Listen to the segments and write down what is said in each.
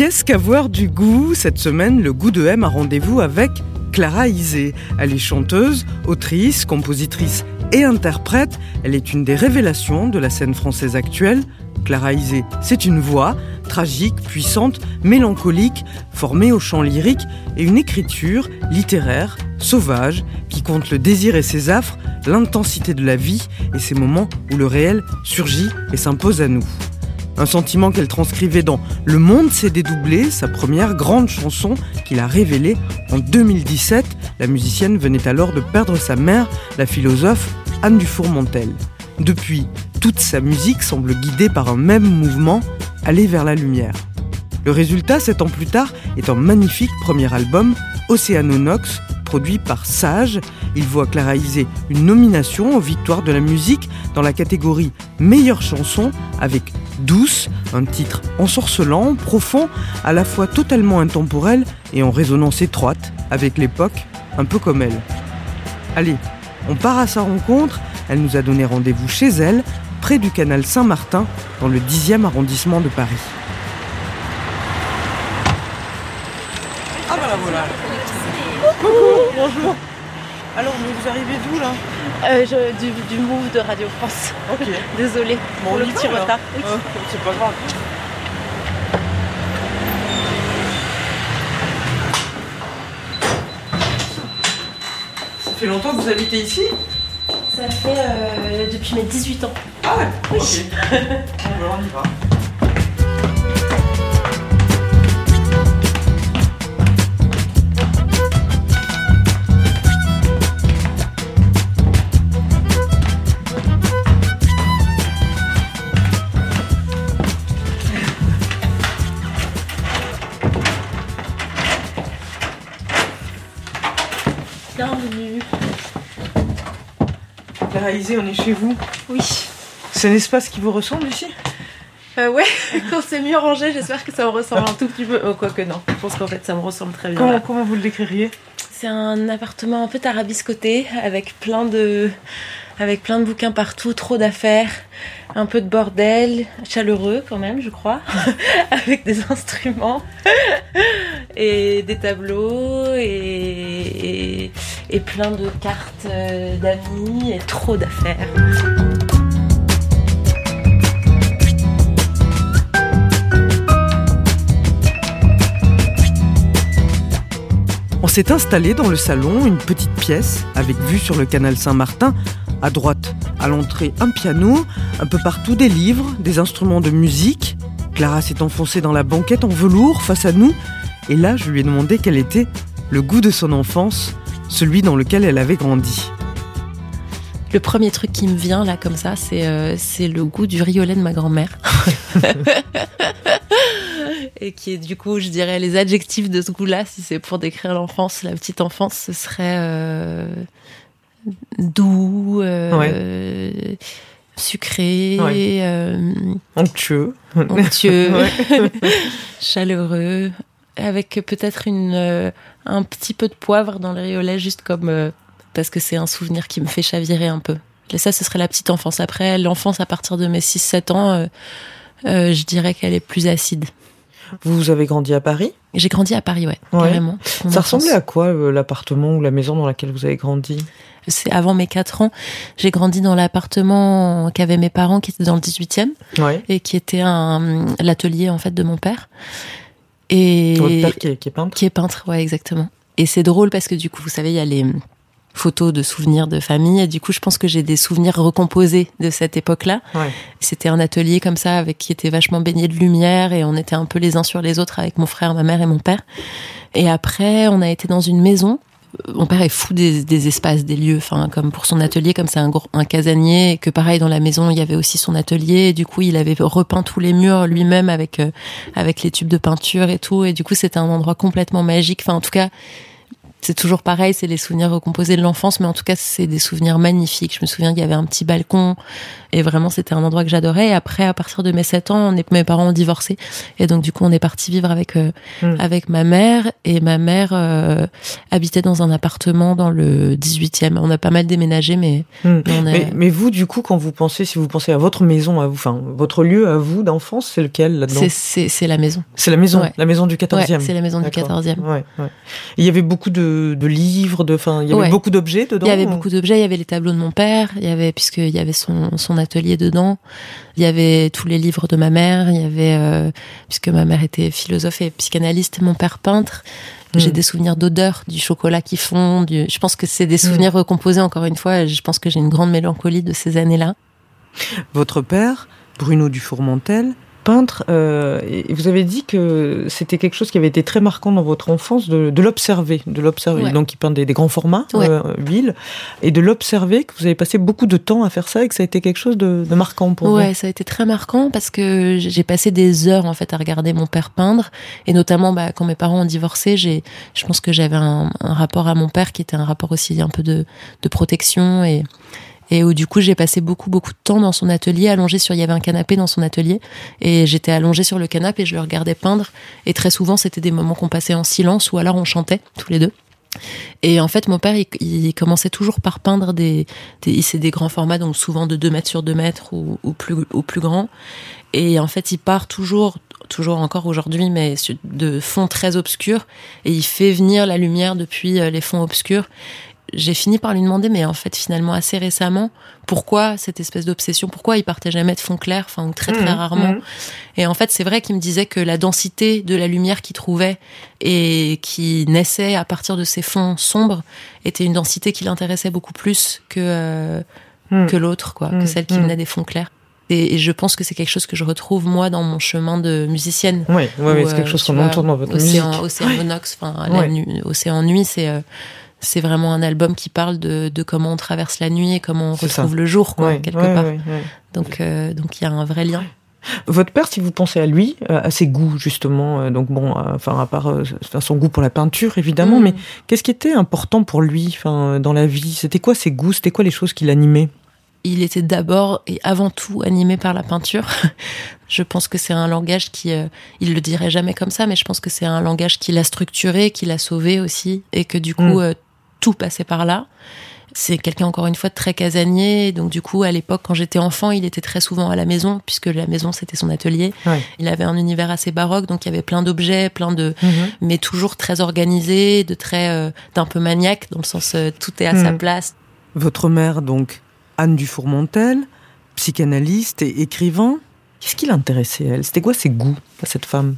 Qu'est-ce qu'avoir du goût? Cette semaine, le goût de M a rendez-vous avec Clara Isé. Elle est chanteuse, autrice, compositrice et interprète. Elle est une des révélations de la scène française actuelle. Clara Isé, c'est une voix tragique, puissante, mélancolique, formée au chant lyrique et une écriture littéraire, sauvage, qui compte le désir et ses affres, l'intensité de la vie et ces moments où le réel surgit et s'impose à nous. Un sentiment qu'elle transcrivait dans Le monde s'est dédoublé, sa première grande chanson qu'il a révélée en 2017. La musicienne venait alors de perdre sa mère, la philosophe Anne Dufour-Montel. Depuis, toute sa musique semble guidée par un même mouvement, aller vers la lumière. Le résultat, sept ans plus tard, est un magnifique premier album, Océanonox, produit par Sage. Il voit Clara Isé une nomination aux victoires de la musique dans la catégorie Meilleure chanson avec Douce, un titre ensorcelant, profond, à la fois totalement intemporel et en résonance étroite avec l'époque, un peu comme elle. Allez, on part à sa rencontre. Elle nous a donné rendez-vous chez elle, près du canal Saint-Martin, dans le 10e arrondissement de Paris. Ah bah la voilà Coucou, bonjour Alors, vous arrivez d'où là? Euh, je- du, du move de Radio France. Ok. Désolée Bon, pour le petit retard. Euh, c'est pas grave. Ça fait longtemps que vous habitez ici? Ça fait euh, depuis mes 18 ans. Ah ouais? Ok. bon, on y va. Bienvenue. Clara Isé, on est chez vous. Oui. C'est un espace qui vous ressemble ici? Euh, ouais, on s'est mieux rangé. J'espère que ça me ressemble un tout petit peu. Oh, quoique non. Je pense qu'en fait, ça me ressemble très bien. comment, là. comment vous le décririez? C'est un appartement un peu tarabiscoté avec plein de avec plein de bouquins partout, trop d'affaires, un peu de bordel, chaleureux quand même, je crois, avec des instruments et des tableaux et, plein de cartes euh, d'amis et trop d'affaires. On s'est installé dans le salon, une petite pièce avec vue sur le canal Saint-Martin. À droite, à l'entrée, un piano, un peu partout des livres, des instruments de musique. Clara s'est enfoncée dans la banquette en velours face à nous. Et là, je lui ai demandé quel était le goût de son enfance, celui dans lequel elle avait grandi. Le premier truc qui me vient là comme ça, c'est euh, c'est le goût du lait de ma grand-mère. Et qui est du coup, je dirais, les adjectifs de ce goût-là, si c'est pour décrire l'enfance, la petite enfance, ce serait euh, doux, euh, sucré, Ouais. Onctueux. onctueux, chaleureux, avec peut-être une euh, un petit peu de poivre dans le riz au lait, juste comme euh, parce que c'est un souvenir qui me fait chavirer un peu. Et ça, ce serait la petite enfance. Après, l'enfance à partir de mes 6-7 ans, euh, je dirais qu'elle est plus acide. Vous avez grandi à Paris? J'ai grandi à Paris, ouais, Ouais. carrément. Ça ressemblait à quoi euh, l'appartement ou la maison dans laquelle vous avez grandi? C'est avant mes 4 ans. J'ai grandi dans l'appartement qu'avaient mes parents, qui était dans le 18e, Ouais. et qui était un l'atelier en fait de mon père. Et Votre père qui est, qui est peintre Qui est peintre, ouais, exactement. Et c'est drôle parce que du coup, vous savez, il y a les photos de souvenirs de famille. Et du coup, je pense que j'ai des souvenirs recomposés de cette époque-là. Ouais. C'était un atelier comme ça, avec qui était vachement baigné de lumière, et on était un peu les uns sur les autres avec mon frère, ma mère et mon père. Et après, on a été dans une maison mon père est fou des, espaces, des lieux. Enfin, comme pour son atelier, comme c'est un, un casanier, que pareil dans la maison, il y avait aussi son atelier. Du coup, il avait repeint tous les murs lui-même avec euh, avec les tubes de peinture et tout. Et du coup, c'était un endroit complètement magique. Enfin, en tout cas, c'est toujours pareil, c'est les souvenirs recomposés de l'enfance, mais en tout cas, c'est des souvenirs magnifiques. Je me souviens qu'il y avait un petit balcon, et vraiment, c'était un endroit que j'adorais. Et après, à partir de mes 7 ans, on est, mes parents ont divorcé, et donc du coup, on est parti vivre avec euh, hmm. avec ma mère, et ma mère euh, habitait dans un appartement dans le 18e. On a pas mal déménagé, mais hmm. mais, vous, du coup, quand vous pensez, si vous pensez à votre maison, à vous, enfin, votre lieu à vous d'enfance, c'est lequel là-dedans? C'est la maison. C'est la maison, la maison du 14e. c'est la maison du 14e. Ouais, il y avait beaucoup de de, livres, de, fin, il y avait beaucoup d'objets dedans. Il y avait beaucoup d'objets. Il y avait les tableaux de mon père. Il y avait puisqu'il y avait son, son atelier dedans. Il y avait tous les livres de ma mère. Il y avait euh, puisque ma mère était philosophe et psychanalyste, mon père peintre. J'ai hmm. des souvenirs d'odeur, du chocolat qui fond. Je pense que c'est des hmm. souvenirs recomposés encore une fois. Je pense que j'ai une grande mélancolie de ces années-là. Votre père, Bruno Dufourmentel, peintre, euh, et vous avez dit que c'était quelque chose qui avait été très marquant dans votre enfance, de, l'observer, de l'observer. Donc, il peint des, grands formats, euh, huile, et de l'observer, que vous avez passé beaucoup de temps à faire ça, et que ça a été quelque chose de, marquant pour vous. Ouais, ça a été très marquant parce que j'ai passé des heures en fait à regarder mon père peindre, et notamment bah, quand mes parents ont divorcé, j'ai, je pense que j'avais un, un, rapport à mon père qui était un rapport aussi un peu de, de protection et et où du coup j'ai passé beaucoup beaucoup de temps dans son atelier allongé sur il y avait un canapé dans son atelier et j'étais allongée sur le canapé et je le regardais peindre et très souvent c'était des moments qu'on passait en silence ou alors on chantait tous les deux et en fait, mon père, il, commençait toujours par peindre des, des des grands formats, donc souvent de 2 mètres sur 2 mètres ou, ou plus, ou plus grand. Et en fait, il part toujours, toujours encore aujourd'hui, mais de fonds très obscurs. Et il fait venir la lumière depuis euh, les fonds obscurs j'ai fini par lui demander, mais en fait, finalement, assez récemment, pourquoi cette espèce d'obsession Pourquoi il partait jamais de fond clair, enfin, ou très très mmh, rarement mmh. Et en fait, c'est vrai qu'il me disait que la densité de la lumière qu'il trouvait et qui naissait à partir de ces fonds sombres était une densité qui l'intéressait beaucoup plus que, euh, mmh. que l'autre, quoi, que celle qui venait des fonds clairs. Et, je pense que c'est quelque chose que je retrouve moi dans mon chemin de musicienne. Oui, ouais, c'est quelque chose qu'on entend dans votre Océan, musique. Océan Monox, enfin, Océan Nuit, c'est euh, c'est vraiment un album qui parle de, comment on traverse la nuit et comment on retrouve le jour, quoi, quelque part. donc, euh, donc il y a un vrai lien. Votre père, si vous pensez à lui, euh, à ses goûts justement, euh, donc bon, enfin à part son goût pour la peinture évidemment, mm. mais qu'est-ce qui était important pour lui, enfin dans la vie? C'était quoi ses goûts? C'était quoi les choses qui l'animaient? Il était d'abord et avant tout animé par la peinture. je pense que c'est un langage qui, il le dirait jamais comme ça, mais je pense que c'est un langage qui l'a structuré, qui l'a sauvé aussi, et que du coup, mm tout passait par là. C'est quelqu'un encore une fois de très casanier, donc du coup à l'époque quand j'étais enfant, il était très souvent à la maison puisque la maison c'était son atelier. Il avait un univers assez baroque, donc il y avait plein d'objets, plein de, mhm. mais toujours très organisé, de très euh, d'un peu maniaque dans le sens euh, tout est à sa mhm. place. Votre mère donc Anne Dufourmontel, psychanalyste et écrivain. Qu'est-ce qui l'intéressait elle? C'était quoi ses goûts à cette femme?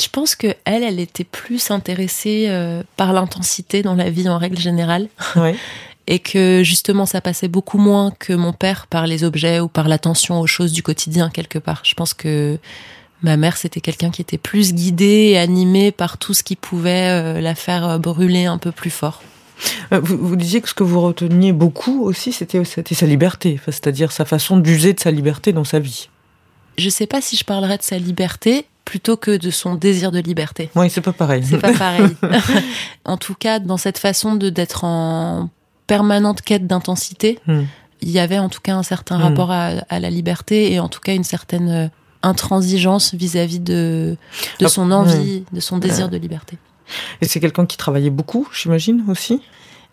Je pense que elle, elle était plus intéressée euh, par l'intensité dans la vie en règle générale. et que justement ça passait beaucoup moins que mon père par les objets ou par l'attention aux choses du quotidien quelque part. Je pense que ma mère c'était quelqu'un qui était plus guidé et animé par tout ce qui pouvait euh, la faire euh, brûler un peu plus fort. Vous, vous, disiez que ce que vous reteniez beaucoup aussi, c'était sa liberté, c'est-à-dire sa façon d'user de sa liberté dans sa vie. Je sais pas si je parlerais de sa liberté, plutôt que de son désir de liberté. Oui, c'est pas pareil. C'est pas pareil. en tout cas, dans cette façon de d'être en permanente quête d'intensité, hmm. il y avait en tout cas un certain hmm. rapport à, la liberté et en tout cas une certaine euh, intransigeance vis-à-vis de, de ah, son envie, de son désir de liberté. Et c'est quelqu'un qui travaillait beaucoup, j'imagine aussi?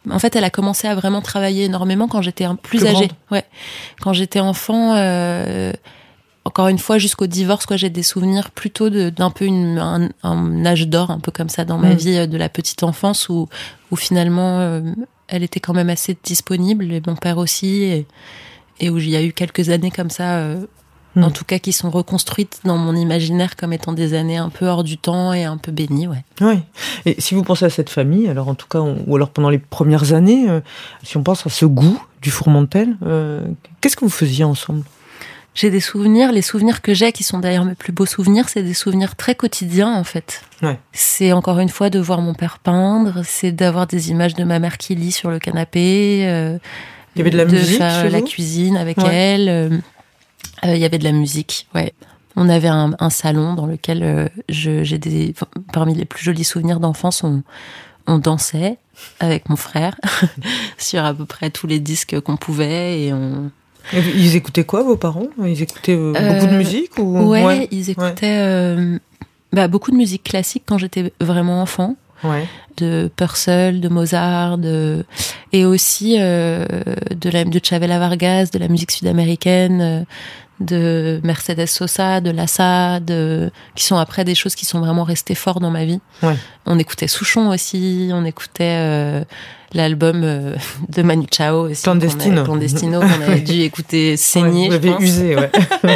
En fait, elle a commencé à vraiment travailler énormément quand j'étais plus, âgée. Ouais, quand j'étais enfant, euh, encore une fois, jusqu'au divorce, quoi, j'ai des souvenirs plutôt d'un peu une, un, âge d'or, un peu comme ça dans ma mm. vie euh, de la petite enfance, où, où finalement, euh, elle était quand même assez disponible, et mon père aussi, et, et où il y a eu quelques années comme ça, euh, mm. en tout cas qui sont reconstruites dans mon imaginaire comme étant des années un peu hors du temps et un peu bénies, ouais. Oui. Et si vous pensez à cette famille, alors en tout cas, ou alors pendant les premières années, si on pense à ce goût du fourmentel, qu'est-ce que vous faisiez ensemble? J'ai des souvenirs, les souvenirs que j'ai, qui sont d'ailleurs mes plus beaux souvenirs, c'est des souvenirs très quotidiens en fait. Ouais. C'est encore une fois de voir mon père peindre, c'est d'avoir des images de ma mère qui lit sur le canapé. Euh, il y avait de la musique faire la cuisine avec Ouais. elle. euh, euh, il y avait de la musique, ouais. On avait un, un salon dans lequel euh, j'ai des enfin, parmi les plus jolis souvenirs d'enfance, on, on dansait avec mon frère sur à peu près tous les disques qu'on pouvait et on Ils écoutaient quoi, vos parents? Ils écoutaient euh, Euh, beaucoup de musique ou... ouais, ils écoutaient euh, bah, beaucoup de musique classique quand j'étais vraiment enfant. Ouais. de Purcell, de Mozart, de... et aussi euh, de, la, de Chavela Vargas, de la musique sud-américaine, euh, de Mercedes Sosa, de Lassa, de... qui sont après des choses qui sont vraiment restées fortes dans ma vie. Ouais. On écoutait Souchon aussi, on écoutait euh, l'album euh, de Manu Chao aussi. qu'on Clandestino. avait- Clandestino, qu'on avait dû écouter saigner, Ouais, vous je pense. usé, ouais.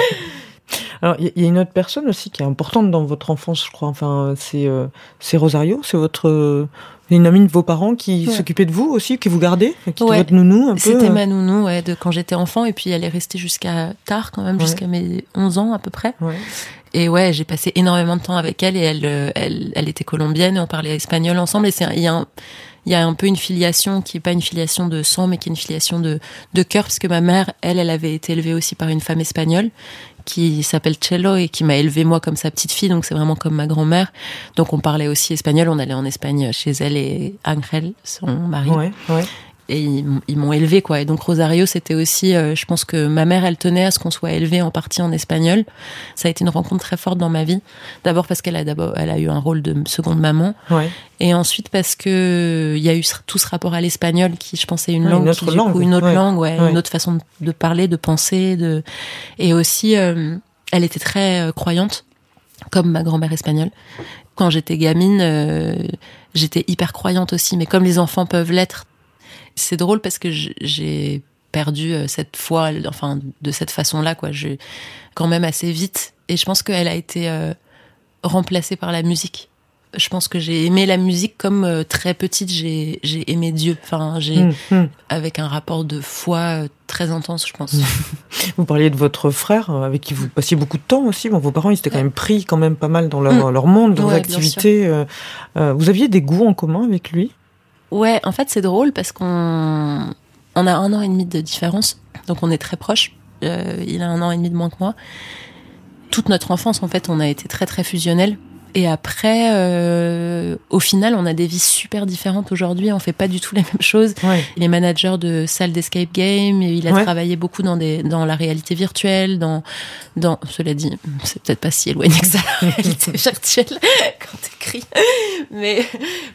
Alors, il y, a une autre personne aussi qui est importante dans votre enfance, je crois. Enfin, c'est euh, Rosario, c'est votre euh, une amie de vos parents qui Ouais. s'occupait de vous aussi, qui vous gardait, qui était votre nounou un peu. C'était euh. ma nounou ouais, de quand j'étais enfant et puis elle est restée jusqu'à tard quand même, jusqu'à mes 11 ans à peu près. Ouais. Et ouais, j'ai passé énormément de temps avec elle et elle, euh, elle, elle était colombienne et on parlait espagnol ensemble. Et c'est, il y a un, il y a un peu une filiation qui est pas une filiation de sang, mais qui est une filiation de, de cœur, parce que ma mère, elle, elle avait été élevée aussi par une femme espagnole qui s'appelle Cello et qui m'a élevée moi comme sa petite fille, donc c'est vraiment comme ma grand-mère. Donc on parlait aussi espagnol, on allait en Espagne chez elle et Angel, son mari Ouais. Et ils, m'ont élevé quoi et donc Rosario c'était aussi euh, je pense que ma mère elle tenait à ce qu'on soit élevé en partie en espagnol ça a été une rencontre très forte dans ma vie d'abord parce qu'elle a d'abord elle a eu un rôle de seconde maman ouais. et ensuite parce que il y a eu tout ce rapport à l'espagnol qui je pense est une Ouais, langue une autre qui, du coup, langue. une autre Ouais. langue une autre façon de, de parler de penser de et aussi euh, elle était très euh, croyante comme ma grand-mère espagnole quand j'étais gamine euh, j'étais hyper croyante aussi mais comme les enfants peuvent l'être c'est drôle parce que j'ai perdu euh, cette foi, enfin de cette façon-là, quoi. Je quand même assez vite, et je pense qu'elle a été euh, remplacée par la musique. Je pense que j'ai aimé la musique comme euh, très petite, j'ai aimé Dieu. Enfin, j'ai Hum, hum. avec un rapport de foi euh, très intense, je pense. Vous parliez de votre frère avec qui vous passiez beaucoup de temps aussi. Bon, vos parents, ils étaient quand même pris quand même pas mal dans leur, leur monde, dans leurs Ouais, activités. vous aviez des goûts en commun avec lui? Ouais, en fait, c'est drôle parce qu'on on a un an et demi de différence, donc on est très proches. Euh, il a un an et demi de moins que moi. Toute notre enfance, en fait, on a été très très fusionnels. Et après, euh, au final, on a des vies super différentes aujourd'hui. On fait pas du tout les mêmes choses. Ouais. Il est manager de salle d'escape game. Et il a Ouais. travaillé beaucoup dans des dans la réalité virtuelle. Dans dans cela dit, c'est peut-être pas si éloigné que ça la réalité virtuelle quand t'écris. Mais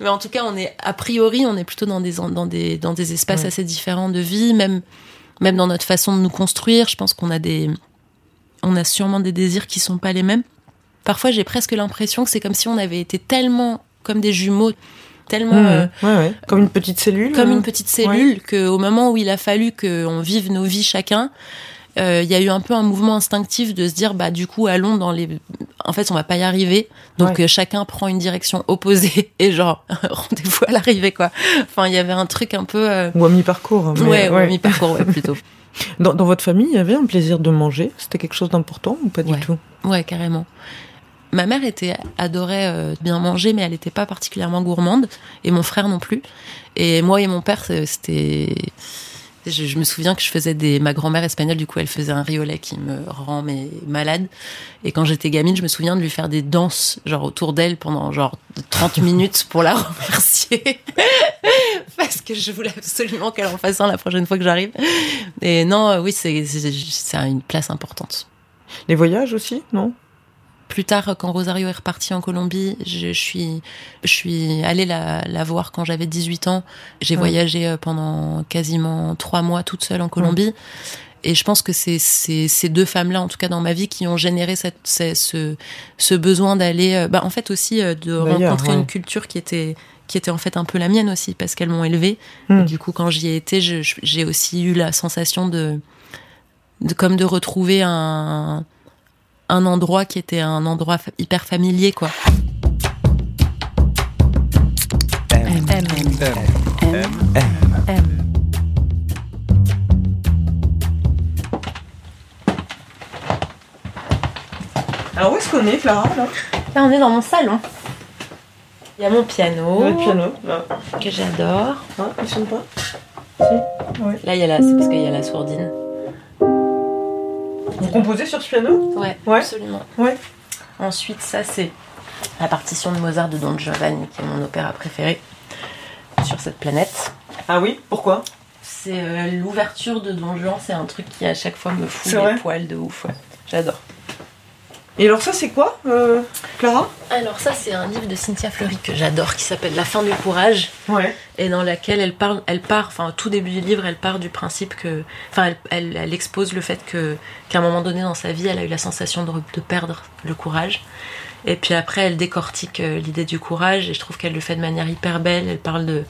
mais en tout cas, on est a priori, on est plutôt dans des dans des dans des espaces Ouais. assez différents de vie, même même dans notre façon de nous construire. Je pense qu'on a des on a sûrement des désirs qui sont pas les mêmes. Parfois, j'ai presque l'impression que c'est comme si on avait été tellement comme des jumeaux, tellement Mmh, euh, ouais, ouais. Comme une petite cellule comme euh, une petite cellule que au moment où il a fallu qu'on vive nos vies chacun euh, il y a eu un peu un mouvement instinctif de se dire bah du coup allons dans les en fait on va pas y arriver donc Ouais. euh, chacun prend une direction opposée et genre rendez-vous à l'arrivée quoi enfin il y avait un truc un peu Ou à mi-parcours. mais- ouais, ouais. mi-parcours ouais plutôt Dans, dans votre famille, il y avait un plaisir de manger? C'était quelque chose d'important ou pas du Ouais. tout? Ouais, carrément. Ma mère était adorait euh, bien manger, mais elle n'était pas particulièrement gourmande, et mon frère non plus. Et moi et mon père, c'était. Je, je me souviens que je faisais des. Ma grand-mère espagnole, du coup, elle faisait un riolet qui me rend mais malade. Et quand j'étais gamine, je me souviens de lui faire des danses, genre autour d'elle pendant genre 30 minutes pour la remercier. Parce que je voulais absolument qu'elle en fasse un la prochaine fois que j'arrive. Et non, oui, c'est une place importante. Les voyages aussi, non? Plus tard, quand Rosario est reparti en Colombie, je, je suis, je suis allée la, la voir quand j'avais 18 ans. J'ai Ouais. voyagé euh, pendant quasiment trois mois toute seule en Colombie. Et je pense que c'est ces deux femmes-là, en tout cas dans ma vie, qui ont généré cette, ce, ce besoin d'aller, euh, bah, en fait aussi euh, de rencontrer ouais. une culture qui était qui était en fait un peu la mienne aussi, parce qu'elles m'ont élevée. Hmm. Et du coup, quand j'y ai été, j'ai aussi eu la sensation de, de comme de retrouver un un endroit qui était un endroit hyper familier, quoi. M. M. M. M. Alors où est-ce qu'on est, Clara là, là, on est dans mon salon. Il y a mon piano. Le piano, là. Que j'adore. Hein, il sonne pas? Là, il y a la... c'est parce qu'il y a la sourdine. Vous composez sur ce piano Ouais, Ouais. absolument. Ouais. Ensuite, ça, c'est la partition de Mozart de Don Giovanni, qui est mon opéra préféré sur cette planète. Ah oui Pourquoi? C'est euh, l'ouverture de Don Juan, c'est un truc qui à chaque fois me fout les poils de ouf. ouais. J'adore. Et alors ça, c'est quoi, euh, Clara? Alors ça, c'est un livre de Cynthia Fleury que j'adore, qui s'appelle La fin du courage, Ouais. et dans laquelle elle parle, elle part, enfin tout début du livre, elle part du principe que, enfin, elle, elle- elle expose le fait que qu'à un moment donné dans sa vie, elle a eu la sensation de, de perdre le courage. Et puis après, elle décortique euh, l'idée du courage, et je trouve qu'elle le fait de manière hyper belle. Elle parle de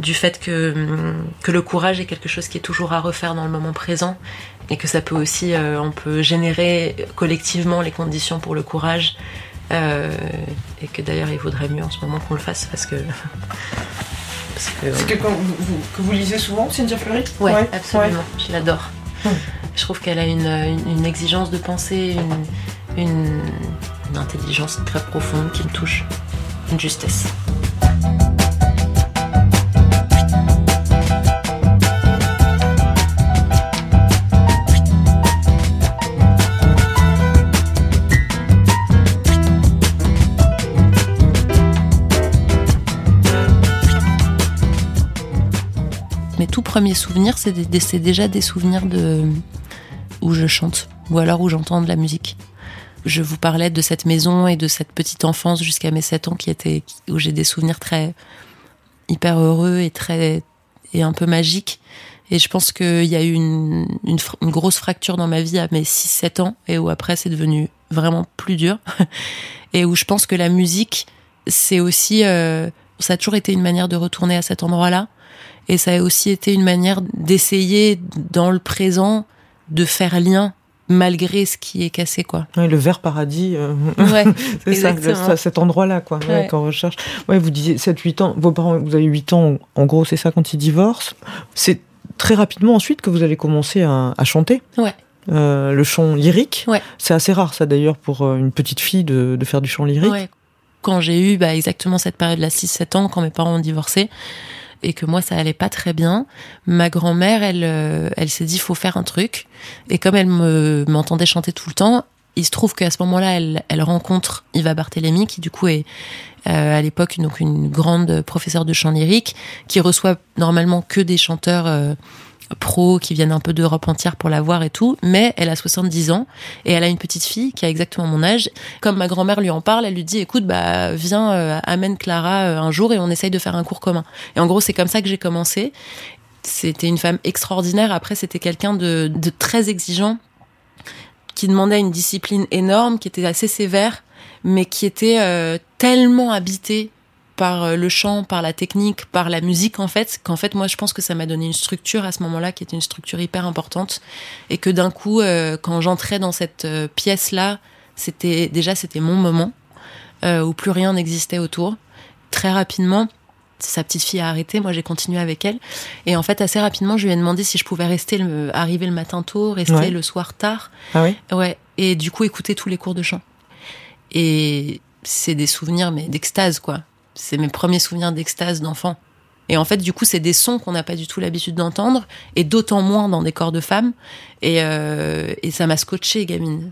du fait que, hum, que le courage est quelque chose qui est toujours à refaire dans le moment présent et que ça peut aussi, euh, on peut générer collectivement les conditions pour le courage euh, et que d'ailleurs il vaudrait mieux en ce moment qu'on le fasse parce que... Parce que C'est quelqu'un que vous, vous- que vous lisez souvent, Cynthia Fleury? Ouais, absolument. Je l'adore. Hmm. Je trouve qu'elle a une, une- une exigence de pensée, une, une, une intelligence très profonde qui me touche, une justesse. Tout premiers souvenirs, c'est déjà des souvenirs de où je chante ou alors où j'entends de la musique. Je vous parlais de cette maison et de cette petite enfance jusqu'à mes 7 ans qui était où j'ai des souvenirs très hyper heureux et très et un peu magiques. Et je pense qu'il y a eu une grosse fracture dans ma vie à mes 6-7 ans et où après c'est devenu vraiment plus dur. et où je pense que la musique, c'est aussi, euh, ça a toujours été une manière de retourner à cet endroit-là. Et ça a aussi été une manière d'essayer dans le présent de faire lien malgré ce qui est cassé, quoi. Ouais, le vert paradis, euh, Ouais, c'est ça, cet endroit-là, quoi, ouais, Ouais. qu'on recherche. Ouais, vous disiez 7-8 ans, vos parents, vous avez 8 ans, en gros, c'est ça quand ils divorcent. C'est très rapidement ensuite que vous allez commencer à, à chanter. Ouais. Euh, le chant lyrique. Ouais. C'est assez rare, ça d'ailleurs, pour euh, une petite fille de, de faire du chant lyrique. Ouais. Quand j'ai eu bah, exactement cette période-là, 6-7 ans, quand mes parents ont divorcé, et que moi ça allait pas très bien, ma grand-mère, elle, euh, elle s'est dit faut faire un truc. Et comme elle me m'entendait chanter tout le temps, il se trouve qu'à ce moment-là, elle, elle rencontre Yva Barthélémy, qui du coup est euh, à l'époque donc une grande professeure de chant lyrique, qui reçoit normalement que des chanteurs euh, pros qui viennent un peu d'Europe entière pour la voir et tout, mais elle a 70 ans et elle a une petite fille qui a exactement mon âge. Comme ma grand-mère lui en parle, elle lui dit écoute bah viens euh, amène Clara euh, un jour et on essaye de faire un cours commun. Et en gros c'est comme ça que j'ai commencé. C'était une femme extraordinaire. Après c'était quelqu'un de, de très exigeant qui demandait une discipline énorme, qui était assez sévère, mais qui était euh, tellement habité par euh, le chant, par la technique, par la musique en fait, qu'en fait moi je pense que ça m'a donné une structure à ce moment-là qui était une structure hyper importante et que d'un coup euh, quand j'entrais dans cette euh, pièce là, c'était déjà c'était mon moment euh, où plus rien n'existait autour. Très rapidement, sa petite fille a arrêté, moi j'ai continué avec elle et en fait assez rapidement je lui ai demandé si je pouvais rester le, arriver le matin tôt, rester Ouais. le soir tard Ah oui? Ouais, et du coup écouter tous les cours de chant. Et c'est des souvenirs mais d'extase quoi. C'est mes premiers souvenirs d'extase d'enfant. Et en fait, du coup, c'est des sons qu'on n'a pas du tout l'habitude d'entendre, et d'autant moins dans des corps de femmes. Et, euh, et ça m'a scotché, gamine.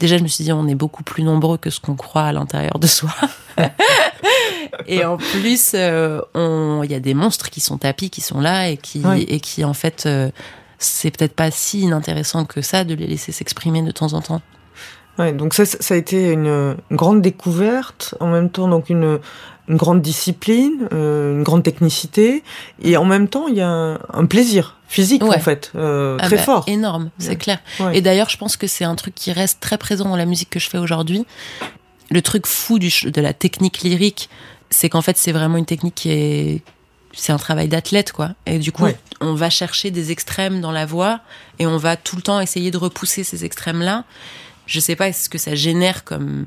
Déjà, je me suis dit, on est beaucoup plus nombreux que ce qu'on croit à l'intérieur de soi. et en plus, euh, on- il y a des monstres qui sont tapis, qui sont là, et qui, Oui. et qui en fait, euh, c'est peut-être pas si inintéressant que ça de les laisser s'exprimer de temps en temps. Ouais, donc ça, ça a été une grande découverte, en même temps donc une, une grande discipline, euh, une grande technicité, et en même temps il y a un, un plaisir physique Ouais. en fait, euh, Ah très bah, fort. Énorme, c'est Ouais. clair. Ouais. Et d'ailleurs, je pense que c'est un truc qui reste très présent dans la musique que je fais aujourd'hui. Le truc fou du, de la technique lyrique, c'est qu'en fait, c'est vraiment une technique qui est. C'est un travail d'athlète, quoi. Et du coup, Ouais. on va chercher des extrêmes dans la voix et on va tout le temps essayer de repousser ces extrêmes-là. Je sais pas ce que ça génère comme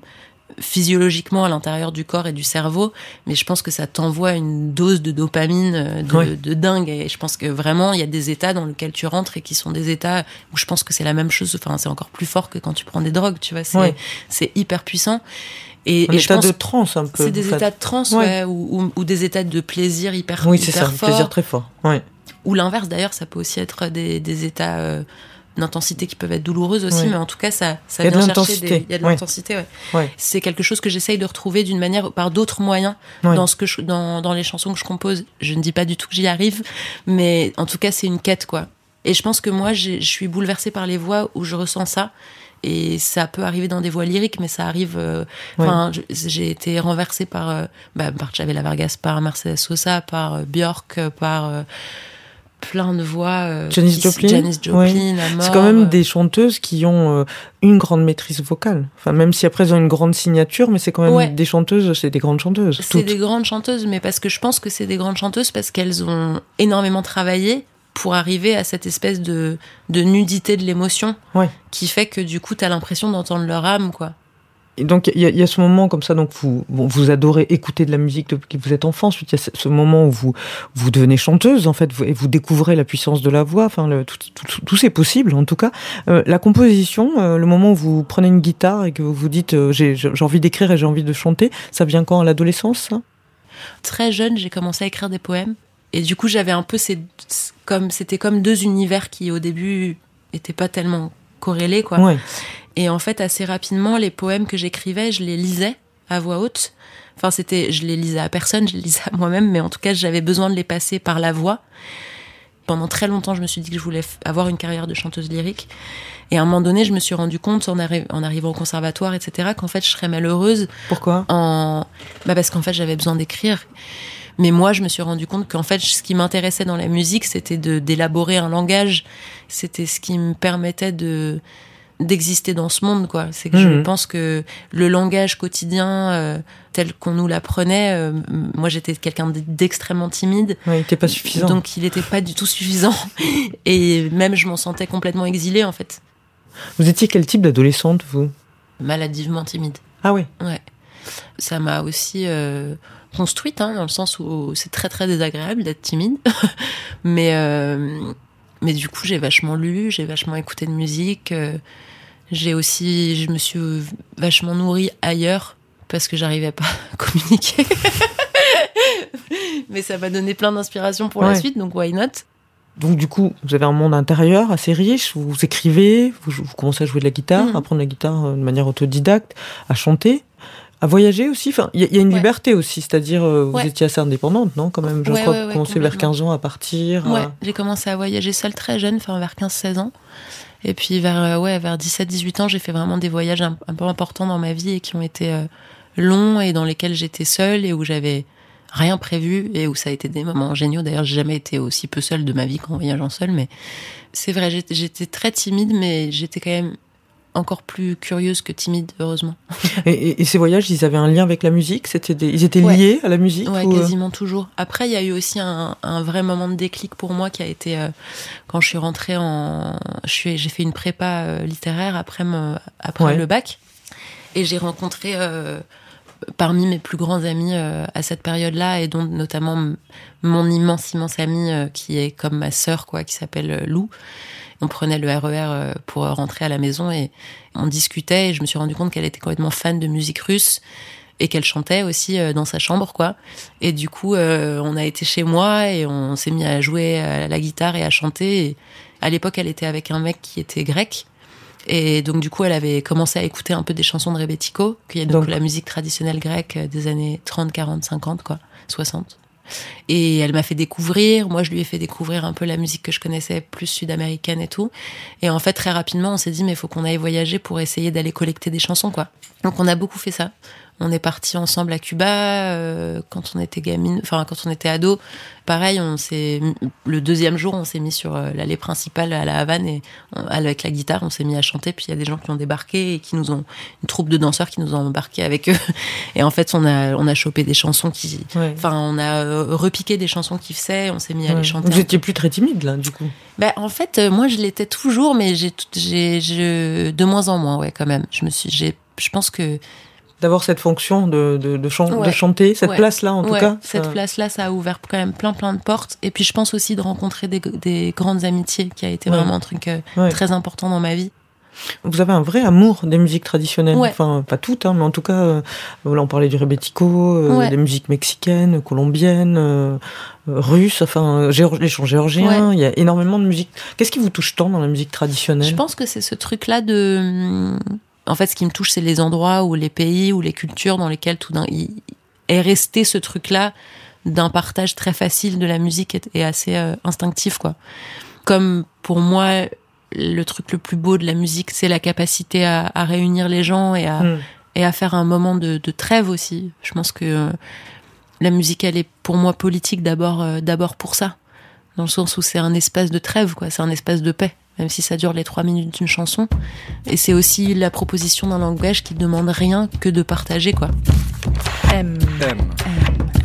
physiologiquement à l'intérieur du corps et du cerveau, mais je pense que ça t'envoie une dose de dopamine euh, de, de, dingue. Et je pense que vraiment, il y a des états dans lesquels tu rentres et qui sont des états où je pense que c'est la même chose. Enfin, c'est encore plus fort que quand tu prends des drogues, tu vois. C'est hyper puissant. Et, un et état de transe un peu. C'est des états de transe, ouais, ou, des états de plaisir hyper, oui, c'est ça, fort. plaisir très fort. Ouais. Ou l'inverse, d'ailleurs, ça peut aussi être des, des états euh, d'intensité qui peuvent être douloureuses aussi, mais en tout cas, ça, ça vient chercher des... Il y a de l'intensité, ouais. C'est quelque chose que j'essaye de retrouver d'une manière, par d'autres moyens, dans, ce que je, dans, dans les chansons que je compose. Je ne dis pas du tout que j'y arrive, mais en tout cas, c'est une quête, quoi. Et je pense que moi, je suis bouleversée par les voix où je ressens ça. Et ça peut arriver dans des voix lyriques, mais ça arrive. Euh, enfin, j'ai été renversée par, euh, bah, par Chavela Vargas, par Mercedes Sosa, par euh, Björk, par plein de voix. Euh, Janis Joplin. Janis Joplin C'est quand même des chanteuses qui ont euh, une grande maîtrise vocale. Enfin, même si après elles ont une grande signature, mais c'est quand même des chanteuses, c'est des grandes chanteuses. C'est des grandes chanteuses, mais parce que je pense que c'est des grandes chanteuses parce qu'elles ont énormément travaillé pour arriver à cette espèce de, de nudité de l'émotion qui fait que du coup, tu as l'impression d'entendre leur âme, quoi. Et donc il y, y, a ce moment comme ça, donc vous bon, vous adorez écouter de la musique depuis que vous êtes enfant. Ensuite il y a ce moment où vous vous devenez chanteuse en fait, vous, et vous découvrez la puissance de la voix. Enfin, le, tout, tout, tout, c'est possible en tout cas. Euh, la composition, euh, le moment où vous prenez une guitare et que vous vous dites euh, j'ai envie d'écrire et j'ai envie de chanter, ça vient quand? À l'adolescence Très jeune, j'ai commencé à écrire des poèmes et du coup j'avais un peu ces comme c'était comme deux univers qui au début étaient pas tellement corrélés quoi. Ouais. Et en fait, assez rapidement, les poèmes que j'écrivais, je les lisais à voix haute. Enfin, c'était, je les lisais à personne, je les lisais à moi-même, mais en tout cas, j'avais besoin de les passer par la voix. Pendant très longtemps, je me suis dit que je voulais avoir une carrière de chanteuse lyrique. Et à un moment donné, je me suis rendu compte, en, en arrivant au conservatoire, etc., qu'en fait, je serais malheureuse. Pourquoi? en... bah Parce qu'en fait, j'avais besoin d'écrire. Mais moi, je me suis rendu compte qu'en fait, ce qui m'intéressait dans la musique, c'était d'élaborer un langage. C'était ce qui me permettait de d'exister dans ce monde quoi. C'est que je mhm. pense que le langage quotidien euh, tel qu'on nous l'apprenait euh, moi j'étais quelqu'un d'extrêmement timide. Il n'était pas suffisant. Donc il n'était pas du tout suffisant. Et même je m'en sentais complètement exilée en fait. Vous étiez quel type d'adolescente vous? Maladivement timide. Ah oui ouais. Ça m'a aussi euh, construite hein, dans le sens où c'est très très désagréable d'être timide. Mais mais du coup j'ai vachement lu j'ai vachement écouté de musique j'ai aussi, je me suis vachement nourrie ailleurs parce que j'arrivais pas à communiquer. Mais ça m'a donné plein d'inspiration pour la suite, donc why not? Donc du coup, vous avez un monde intérieur assez riche, vous, écrivez, vous, commencez à jouer de la guitare, mm. à prendre la guitare euh, de manière autodidacte, à chanter, à voyager aussi. Enfin, il y, a une liberté aussi, c'est-à-dire euh, vous étiez assez indépendante, non Quand même, je crois que vous commencez vers 15 ans à partir. Ouais, j'ai commencé à voyager seule très jeune, enfin vers 15-16 ans. Et puis vers, euh, ouais, vers 17-18 ans, j'ai fait vraiment des voyages un, peu importants dans ma vie et qui ont été euh, longs et dans lesquels j'étais seule et où j'avais rien prévu et où ça a été des moments géniaux. D'ailleurs, j'ai jamais été aussi peu seule de ma vie qu'en voyageant seule, mais c'est vrai, j'étais très timide, mais j'étais quand même encore plus curieuse que timide, heureusement. Et, ces voyages, ils avaient un lien avec la musique? C'était Ils étaient liés à la musique Ouais, euh? quasiment toujours. Après, il y a eu aussi un, un, vrai moment de déclic pour moi qui a été euh, quand je suis rentrée en. J'ai fait une prépa euh, littéraire après, me, après le bac. Et j'ai rencontré parmi mes plus grands amis à cette période-là, et dont notamment mon immense, immense amie qui est comme ma sœur, quoi, qui s'appelle Lou on prenait le RER e euh, pour rentrer à la maison et on discutait et je me suis rendu compte qu'elle était complètement fan de musique russe et qu'elle chantait aussi euh, dans sa chambre quoi. Et du coup euh, on a été chez moi et on s'est mis à jouer à la guitare et à chanter. Et à l'époque elle était avec un mec qui était grec. Et donc du coup elle avait commencé à écouter un peu des chansons de Rebetiko qui est donc, donc la musique traditionnelle grecque des années 30 40 50 quoi 60 et elle m'a fait découvrir, moi je lui ai fait découvrir un peu la musique que je connaissais plus sud-américaine et tout. Et en fait, très rapidement, on s'est dit, mais il faut qu'on aille voyager pour essayer d'aller collecter des chansons, quoi. Donc on a beaucoup fait ça. On est parti ensemble à Cuba euh, quand on était gamine, enfin quand on était ado. Pareil, on s'est le deuxième jour, on s'est mis sur euh, l'allée principale à la Havane et avec la guitare, on s'est mis à chanter. Puis il y a des gens qui ont débarqué et qui nous ont une troupe de danseurs qui nous ont embarqué avec eux. Et en fait, on a on a chopé des chansons qui, enfin, on a euh, repiqué des chansons qui faisaient. On s'est mis à les chanter. Vous étiez plus très timide là, du coup. Ben en fait, moi je l'étais toujours, mais j'ai j'ai de moins en moins, ouais, quand même. Je me suis, j'ai, je pense que d'avoir cette fonction de, de, de, Ouais. chanter, cette Ouais. place-là en tout cas. cette ça- place-là, ça a ouvert quand même plein plein de portes. Et puis je pense aussi de rencontrer des, des grandes amitiés, qui a été vraiment un truc euh, très important dans ma vie. Vous avez un vrai amour des musiques traditionnelles. Ouais. Enfin, pas toutes, hein, mais en tout cas, euh, là, on parlait du rebetiko, euh, Ouais. des musiques mexicaines, colombiennes, euh, euh, russes, enfin, euh, géor- les chants géorgiens. Il y a énormément de musique. Qu'est-ce qui vous touche tant dans la musique traditionnelle? Je pense que c'est ce truc-là de. En fait, ce qui me touche, c'est les endroits ou les pays ou les cultures dans lesquels tout d'un est resté ce truc-là d'un partage très facile de la musique et, assez euh, instinctif, quoi. Comme pour moi, le truc le plus beau de la musique, c'est la capacité à, à réunir les gens et à, Hmm. et à faire un moment de, de trêve aussi. Je pense que euh, la musique, elle est pour moi politique d'abord, euh, d'abord pour ça, dans le sens où c'est un espace de trêve, quoi. C'est un espace de paix, même si ça dure les trois minutes d'une chanson. Et c'est aussi la proposition d'un langage qui demande rien que de partager, quoi. M, M.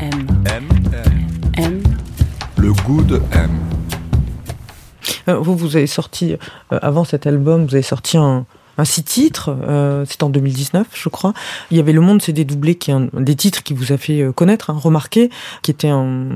M, M. M. M. Le goût de M. Euh, Vous, vous avez sorti, euh, avant cet album, vous avez sorti un, un six titres, euh, c'était en 2019, je crois. Il y avait Le Monde s'est dédoublé, qui est un, un des titres qui vous a fait euh, connaître, hein, remarquer, qui était un,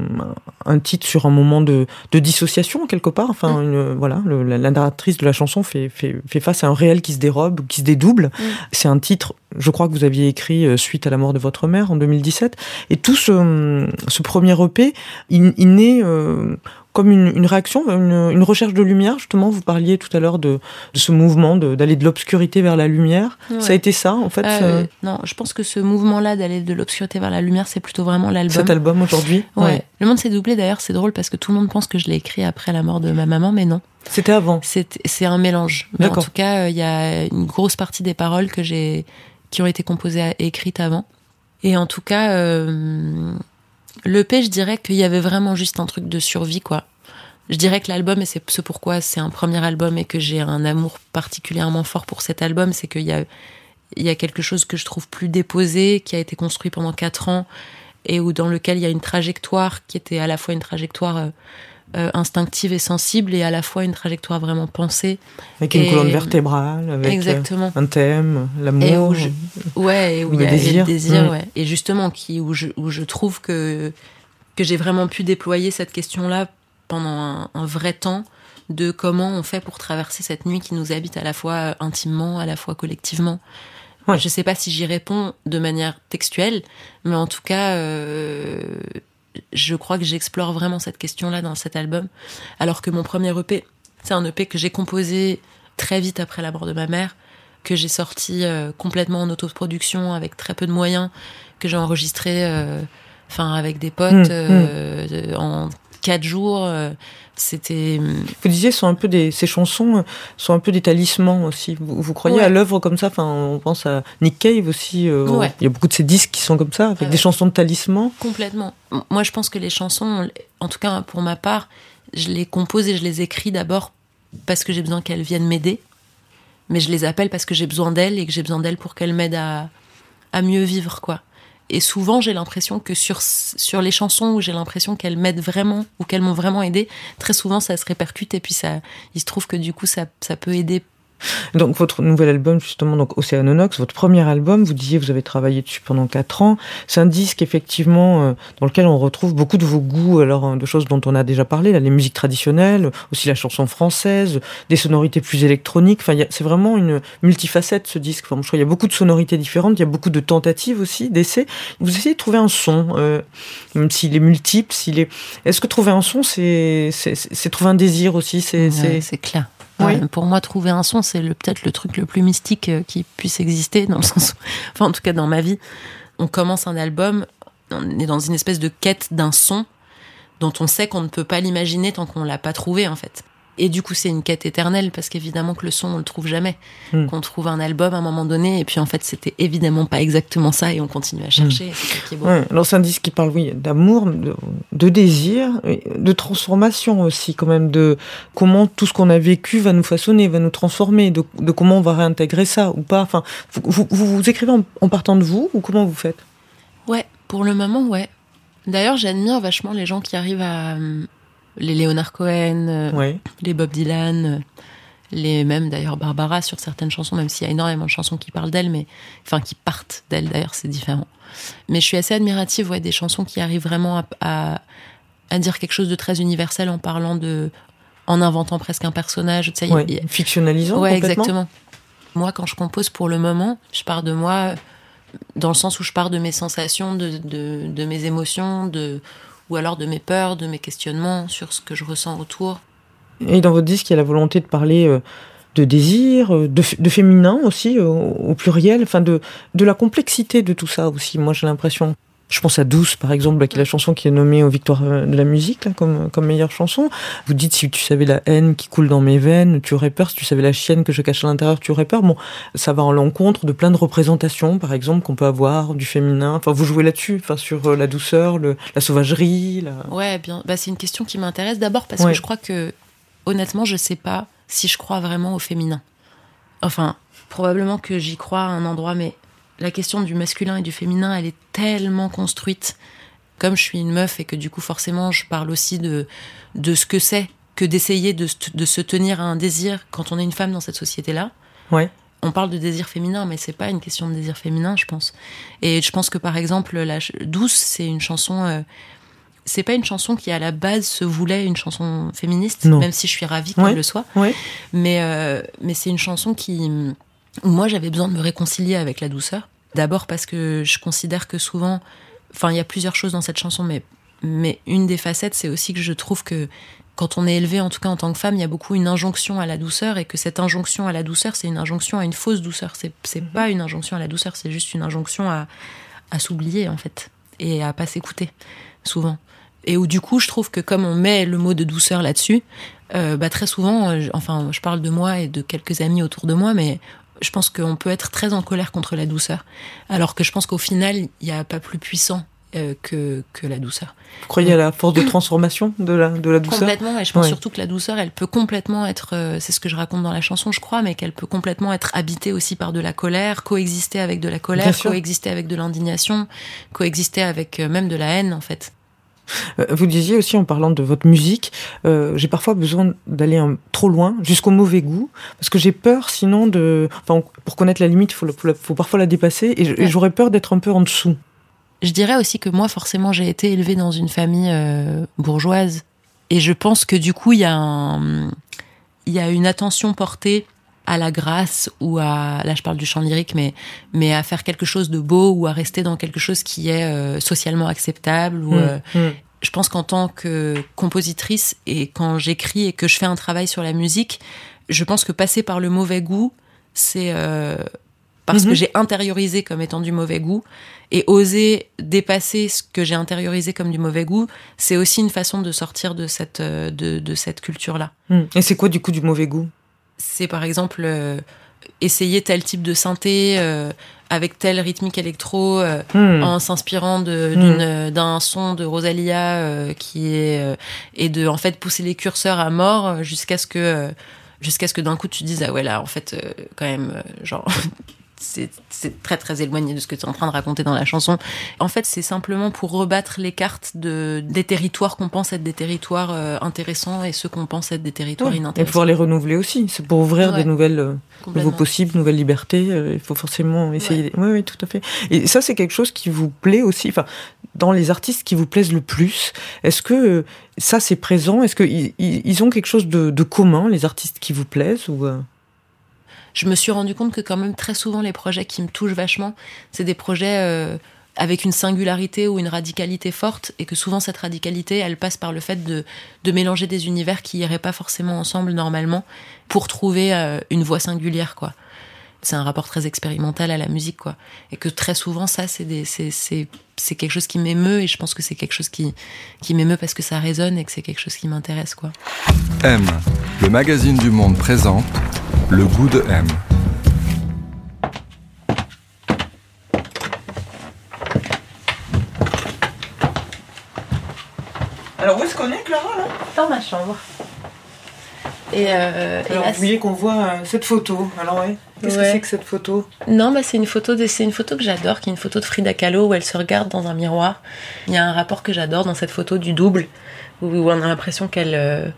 un titre sur un moment de, de dissociation, quelque part. Enfin, une, voilà, le- la, la narratrice de la chanson fait, fait, fait face à un réel qui se dérobe, qui se dédouble. C'est un titre, je crois que vous aviez écrit euh, suite à la mort de votre mère en 2017. Et tout ce, ce premier EP, il, il naît euh, comme une, une réaction, une, une recherche de lumière. Justement, vous parliez tout à l'heure de, de ce mouvement d'aller de l'obscurité vers la lumière. Ouais. Ça a été ça, en fait, Euh, non, je pense que ce mouvement-là d'aller de l'obscurité vers la lumière, c'est plutôt vraiment l'album. cet album aujourd'hui. Ouais. Le monde s'est doublé d'ailleurs, c'est drôle parce que tout le monde pense que je l'ai écrit après la mort de ma maman, mais non. C'était avant. C'est un mélange. Mais en tout cas, euh, il y a une grosse partie des paroles que j'ai qui ont été composées et écrites avant. Et en tout cas, euh, l'EP, je dirais qu'il y avait vraiment juste un truc de survie, quoi. Je dirais que l'album, et c'est ce pourquoi c'est un premier album et que j'ai un amour particulièrement fort pour cet album, c'est qu'il y a, il y a quelque chose que je trouve plus déposé, qui a été construit pendant quatre ans, et où dans lequel il y a une trajectoire qui était à la fois une trajectoire euh, euh, instinctive et sensible, et à la fois une trajectoire vraiment pensée. Avec une colonne vertébrale, avec euh, Exactement. un thème, l'amour. Ouais, et où il y a désir. le désir, Mm. ouais. Et justement, qui, où, je, où je trouve que, que j'ai vraiment pu déployer cette question-là pendant un, un vrai temps de comment on fait pour traverser cette nuit qui nous habite à la fois intimement, à la fois collectivement. Ouais. Je sais pas si j'y réponds de manière textuelle, mais en tout cas, euh, je crois que j'explore vraiment cette question-là dans cet album. Alors que mon premier EP, c'est un EP que j'ai composé très vite après la mort de ma mère, que j'ai sorti euh, complètement en autoproduction avec très peu de moyens, que j'ai enregistré euh, enfin avec des potes Mmh, euh, de- en quatre jours. euh, C'était Vous disiez, sont un peu des, ces chansons euh, sont un peu des talismans aussi. Vous, vous croyez Ouais. à l'œuvre comme ça? Enfin, on pense à Nick Cave aussi. euh, Ouais. Il y a beaucoup de ces disques qui sont comme ça, avec Ouais, des chansons de talisman. complètement. Moi, je pense que les chansons, en tout cas pour ma part, je les compose et je les écris d'abord parce que j'ai besoin qu'elles viennent m'aider. Mais je les appelle parce que j'ai besoin d'elles et que j'ai besoin d'elles pour qu'elles m'aident à, à mieux vivre, quoi. Et souvent, j'ai l'impression que sur, sur les chansons où j'ai l'impression qu'elles m'aident vraiment ou qu'elles m'ont vraiment aidé, très souvent ça se répercute et puis ça, il se trouve que du coup ça, ça peut aider. Donc votre nouvel album justement, donc Océanonox, votre premier album, vous disiez vous avez travaillé dessus pendant quatre ans. C'est un disque effectivement euh, dans lequel on retrouve beaucoup de vos goûts, alors euh, de choses dont on a déjà parlé, là, les musiques traditionnelles, aussi la chanson française, des sonorités plus électroniques. Enfin, il c'est vraiment une multifacette ce disque. Enfin, je crois qu'il y a beaucoup de sonorités différentes, il y a beaucoup de tentatives aussi, d'essais. Vous essayez de trouver un son, euh, même s'il est multiple, s'il est. Est-ce que trouver un son, c'est trouver un désir aussi, c'est c'est Ouais, c'est clair. Ouais, pour moi, trouver un son, c'est peut-être le truc le plus mystique euh, qui puisse exister, dans le sens, enfin, en tout cas, dans ma vie. On commence un album, on est dans une espèce de quête d'un son dont on sait qu'on ne peut pas l'imaginer tant qu'on l'a pas trouvé, en fait. Et du coup, c'est une quête éternelle parce qu'évidemment que le son, on le trouve jamais. Hmm. Qu'on trouve un album à un moment donné, et puis en fait, c'était évidemment pas exactement ça, et on continue à chercher. et C'est qui est beau. Ouais, alors c'est un disque qui parle, oui, d'amour, de, de désir, de transformation aussi, quand même, de comment tout ce qu'on a vécu va nous façonner, va nous transformer, de, de comment on va réintégrer ça ou pas. Enfin, vous, vous, vous, vous écrivez en, en partant de vous ou comment vous faites? Ouais, pour le moment, ouais. D'ailleurs, j'admire vachement les gens qui arrivent à. Les Léonard Cohen, euh, Ouais. les Bob Dylan, euh, les mêmes d'ailleurs Barbara sur certaines chansons, même s'il y a énormément de chansons qui parlent d'elle, mais enfin qui partent d'elle d'ailleurs, c'est différent. Mais je suis assez admirative ouais, des chansons qui arrivent vraiment à, à, à, dire quelque chose de très universel en parlant de, en inventant presque un personnage, tu sais, ouais, y a... fictionnalisant. Ouais, exactement. Moi, quand je compose pour le moment, je pars de moi dans le sens où je pars de mes sensations, de, de, de mes émotions, de ou alors de mes peurs, de mes questionnements sur ce que je ressens autour. Et dans votre disque, il y a la volonté de parler euh, de désir, euh, de, féminin aussi, au, au, pluriel, enfin de la complexité de tout ça aussi, moi j'ai l'impression. Je pense à Douce, par exemple, qui est la chanson qui est nommée aux Victoires de la musique, là, comme, comme meilleure chanson. Vous dites, si tu savais la haine qui coule dans mes veines, tu aurais peur. Si tu savais la chienne que je cache à l'intérieur, tu aurais peur. Bon, ça va en l'encontre de plein de représentations, par exemple, qu'on peut avoir du féminin. Enfin, vous jouez là-dessus, enfin, sur la douceur, le, la sauvagerie. La... Ouais, bien. Bah, c'est une question qui m'intéresse d'abord parce ouais. que je crois que, honnêtement, je sais pas si je crois vraiment au féminin. Enfin, probablement que j'y crois à un endroit, mais la question du masculin et du féminin, elle est tellement construite. Comme je suis une meuf et que du coup, forcément, je parle aussi de, de ce que c'est que d'essayer de, de, se tenir à un désir quand on est une femme dans cette société-là. Ouais. On parle de désir féminin, mais c'est pas une question de désir féminin, je pense. Et je pense que par exemple, la Douce, c'est une chanson. Euh, c'est pas une chanson qui à la base se voulait une chanson féministe, non. même si je suis ravie qu'elle ouais. le soit. Ouais. Mais, euh, mais c'est une chanson qui moi j'avais besoin de me réconcilier avec la douceur. D'abord parce que je considère que souvent, enfin il y a plusieurs choses dans cette chanson, mais, mais une des facettes c'est aussi que je trouve que quand on est élevé, en tout cas en tant que femme, il y a beaucoup une injonction à la douceur et que cette injonction à la douceur, c'est une injonction à une fausse douceur. C'est, c'est pas une injonction à la douceur, c'est juste une injonction à, à s'oublier en fait et à pas s'écouter souvent. Et où du coup, je trouve que comme on met le mot de douceur là-dessus, euh, bah très souvent, euh, enfin, je parle de moi et de quelques amis autour de moi, mais je pense qu'on peut être très en colère contre la douceur. Alors que je pense qu'au final, il n'y a pas plus puissant euh, que, que la douceur. Vous croyez à la force de transformation de la, de la douceur? Complètement, et je pense ouais. surtout que la douceur, elle peut complètement être, euh, c'est ce que je raconte dans la chanson, je crois, mais qu'elle peut complètement être habitée aussi par de la colère, coexister avec de la colère, coexister avec de l'indignation, coexister avec euh, même de la haine, en fait. Vous disiez aussi en parlant de votre musique, euh, j'ai parfois besoin d'aller trop loin, jusqu'au mauvais goût, parce que j'ai peur sinon de... Enfin, pour connaître la limite, il faut, parfois la dépasser, et j'aurais peur d'être un peu en dessous. Je dirais aussi que moi, forcément, j'ai été élevée dans une famille euh, bourgeoise, et je pense que du coup, il y, a un, il y a une attention portée à la grâce ou à là je parle du chant lyrique mais mais à faire quelque chose de beau ou à rester dans quelque chose qui est euh, socialement acceptable ou mmh, euh, mmh. je pense qu'en tant que compositrice et quand j'écris et que je fais un travail sur la musique je pense que passer par le mauvais goût c'est euh, parce mmh. que j'ai intériorisé comme étant du mauvais goût et oser dépasser ce que j'ai intériorisé comme du mauvais goût, c'est aussi une façon de sortir de cette de, de cette culture là. Mmh. Et c'est quoi du coup du mauvais goût? C'est par exemple euh, essayer tel type de synthé euh, avec telle rythmique électro euh, mmh. en s'inspirant de, d'un son de Rosalia euh, qui est et de en fait pousser les curseurs à mort jusqu'à ce que jusqu'à ce que d'un coup tu dises ah ouais là en fait quand même genre c'est très très éloigné de ce que tu es en train de raconter dans la chanson. En fait, c'est simplement pour rebattre les cartes de, des territoires qu'on pense être des territoires euh, intéressants et ceux qu'on pense être des territoires ouais. inintéressants. Et pouvoir les renouveler aussi. C'est pour ouvrir ouais. de nouvelles, euh, nouveaux possibles, nouvelles libertés. Euh, il faut forcément essayer. Oui, oui, tout à fait. Et ça, c'est quelque chose qui vous plaît aussi. Enfin, dans les artistes qui vous plaisent le plus, est-ce que ça, c'est présent? Est-ce qu'ils ils ont quelque chose de, de, commun, les artistes qui vous plaisent ou je me suis rendu compte que quand même très souvent les projets qui me touchent vachement, c'est des projets euh, avec une singularité ou une radicalité forte et que souvent cette radicalité, elle passe par le fait de, de mélanger des univers qui iraient pas forcément ensemble normalement pour trouver euh, une voix singulière quoi. C'est un rapport très expérimental à la musique quoi et que très souvent ça c'est des c'est c'est c'est quelque chose qui m'émeut et je pense que c'est quelque chose qui qui m'émeut parce que ça résonne et que c'est quelque chose qui m'intéresse quoi. M, le magazine du monde présente le goût de M. Alors où est-ce qu'on est, Clara là? Dans ma chambre. Et, euh, Alors, et là, vous voyez qu'on voit euh, cette photo. Alors oui. Qu'est-ce Ouais. que c'est que cette photo? Non, bah c'est une photo de, c'est une photo que j'adore, qui est une photo de Frida Kahlo où elle se regarde dans un miroir. Il y a un rapport que j'adore dans cette photo du double où, où on a l'impression qu'elle euh,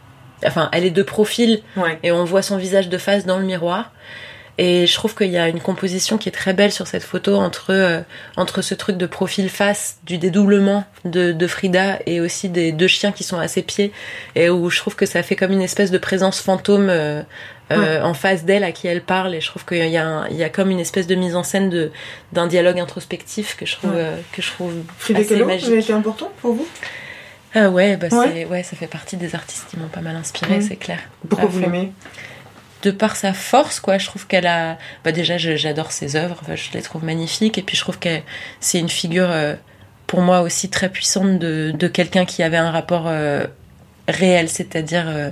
enfin, elle est de profil Ouais. et on voit son visage de face dans le miroir. Et je trouve qu'il y a une composition qui est très belle sur cette photo entre, euh, entre ce truc de profil face, du dédoublement de, de Frida et aussi des deux chiens qui sont à ses pieds. Et où je trouve que ça fait comme une espèce de présence fantôme euh, euh, en face d'elle à qui elle parle. Et je trouve qu'il y, a un- il y a comme une espèce de mise en scène d'un dialogue introspectif que je trouve, Ouais. que je trouve Frida assez Kahlo, magique. importante pour vous? Ah ouais, bah Ouais. ça fait partie des artistes qui m'ont pas mal inspiré, c'est clair. Pourquoi vous l'aimez? De par sa force, quoi. Je trouve qu'elle a. Bah déjà, j'adore ses œuvres. Je les trouve magnifiques. Et puis, je trouve que c'est une figure, euh, pour moi aussi très puissante de, quelqu'un qui avait un rapport euh, réel, c'est-à-dire. euh,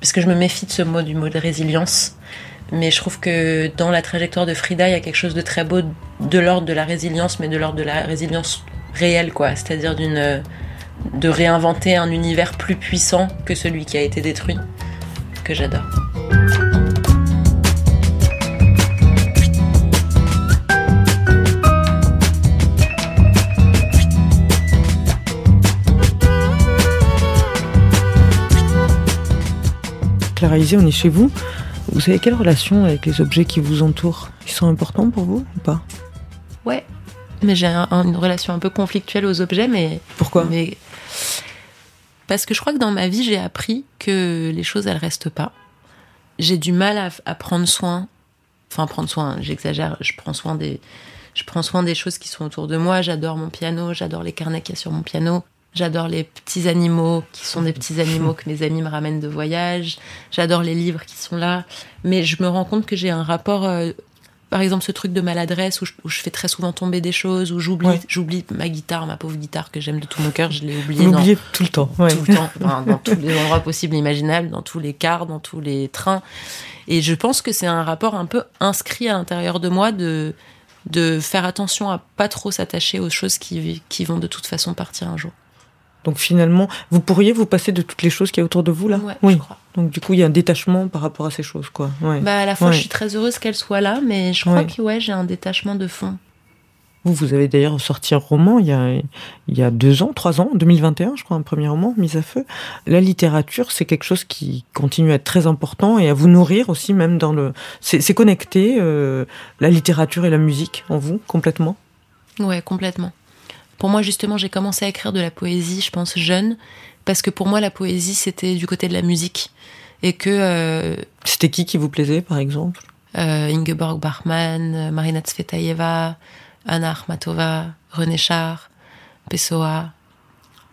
parce que je me méfie de ce mot, du mot de résilience. Mais je trouve que dans la trajectoire de Frida, il y a quelque chose de très beau de l'ordre de la résilience, mais de l'ordre de la résilience réelle, quoi. C'est-à-dire d'une. de réinventer un univers plus puissant que celui qui a été détruit, que j'adore. Clara Isé, on est chez vous. Vous avez quelle relation avec les objets qui vous entourent? Ils sont importants pour vous ou pas? Ouais, mais j'ai un- une relation un peu conflictuelle aux objets, mais, Pourquoi? mais parce que je crois que dans ma vie j'ai appris que les choses elles restent pas. J'ai du mal à, à prendre soin, enfin prendre soin, j'exagère, je prends soin des, je prends soin des choses qui sont autour de moi. J'adore mon piano, j'adore les carnets qu'il y a sur mon piano. J'adore les petits animaux qui sont des petits animaux que mes amis me ramènent de voyage. J'adore les livres qui sont là. Mais je me rends compte que j'ai un rapport euh, par exemple ce truc de maladresse où je, où je fais très souvent tomber des choses, où j'oublie Ouais. j'oublie ma guitare, ma pauvre guitare que j'aime de tout mon cœur, je l'ai oubliée l'oubliez tout le temps. ouais. tout le temps, enfin, dans tous les endroits possibles et imaginables, dans tous les cars, dans tous les trains. Et je pense que c'est un rapport un peu inscrit à l'intérieur de moi de de faire attention à pas trop s'attacher aux choses qui, qui vont de toute façon partir un jour. Donc finalement, vous pourriez vous passer de toutes les choses qu'il y a autour de vous là Ouais, Oui. je crois. Donc du coup, il y a un détachement par rapport à ces choses, quoi. Ouais. Bah, à la fois, Ouais. je suis très heureuse qu'elle soit là, mais je crois que ouais, j'ai un détachement de fond. Vous, vous avez d'ailleurs sorti un roman il y, a, il y a deux ans, trois ans, en 2021, je crois, un premier roman, Mise à feu. La littérature, c'est quelque chose qui continue à être très important et à vous nourrir aussi, même dans le. C'est c'est connecté, euh, la littérature et la musique, en vous, complètement? Ouais, complètement. Pour moi, justement, j'ai commencé à écrire de la poésie, je pense, jeune, parce que pour moi, la poésie, c'était du côté de la musique. Et que euh, C'était qui qui vous plaisait, par exemple? euh, Ingeborg Bachmann, euh, Marina Tsvetaeva, Anna Akhmatova, René Char, Pessoa.